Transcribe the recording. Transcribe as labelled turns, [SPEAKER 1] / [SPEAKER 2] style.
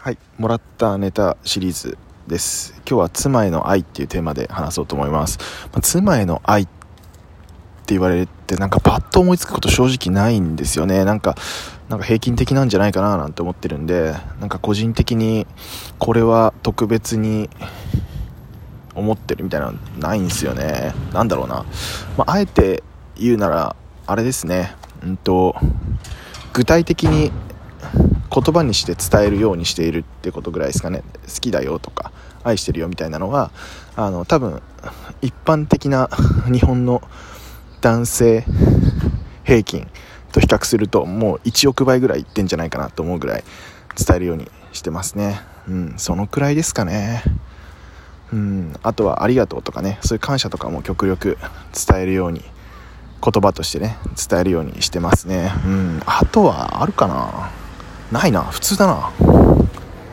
[SPEAKER 1] はい、もらったネタシリーズです。今日は妻への愛っていうテーマで話そうと思います。まあ妻への愛って言われてなんかパッと思いつくこと正直ないんですよね。なんか、なんか平均的なんじゃないかななんて思ってるんで、なんか個人的にこれは特別に思ってるみたいなのないんですよね。なんだろうな。まあ、あえて言うなら、あれですね。うんと、具体的に言葉にして伝えるようにしているってことぐらいですかね。好きだよとか愛してるよみたいなのはあの多分一般的な 日本の男性平均と比較するともう1億倍ぐらいいってんじゃないかなと思うぐらい伝えるようにしてますね。うんそのくらいですかね。うんあとはありがとうとかね。そういう感謝とかも極力伝えるように言葉としてね伝えるようにしてますね。うんあとはあるかな。ないな。普通だな。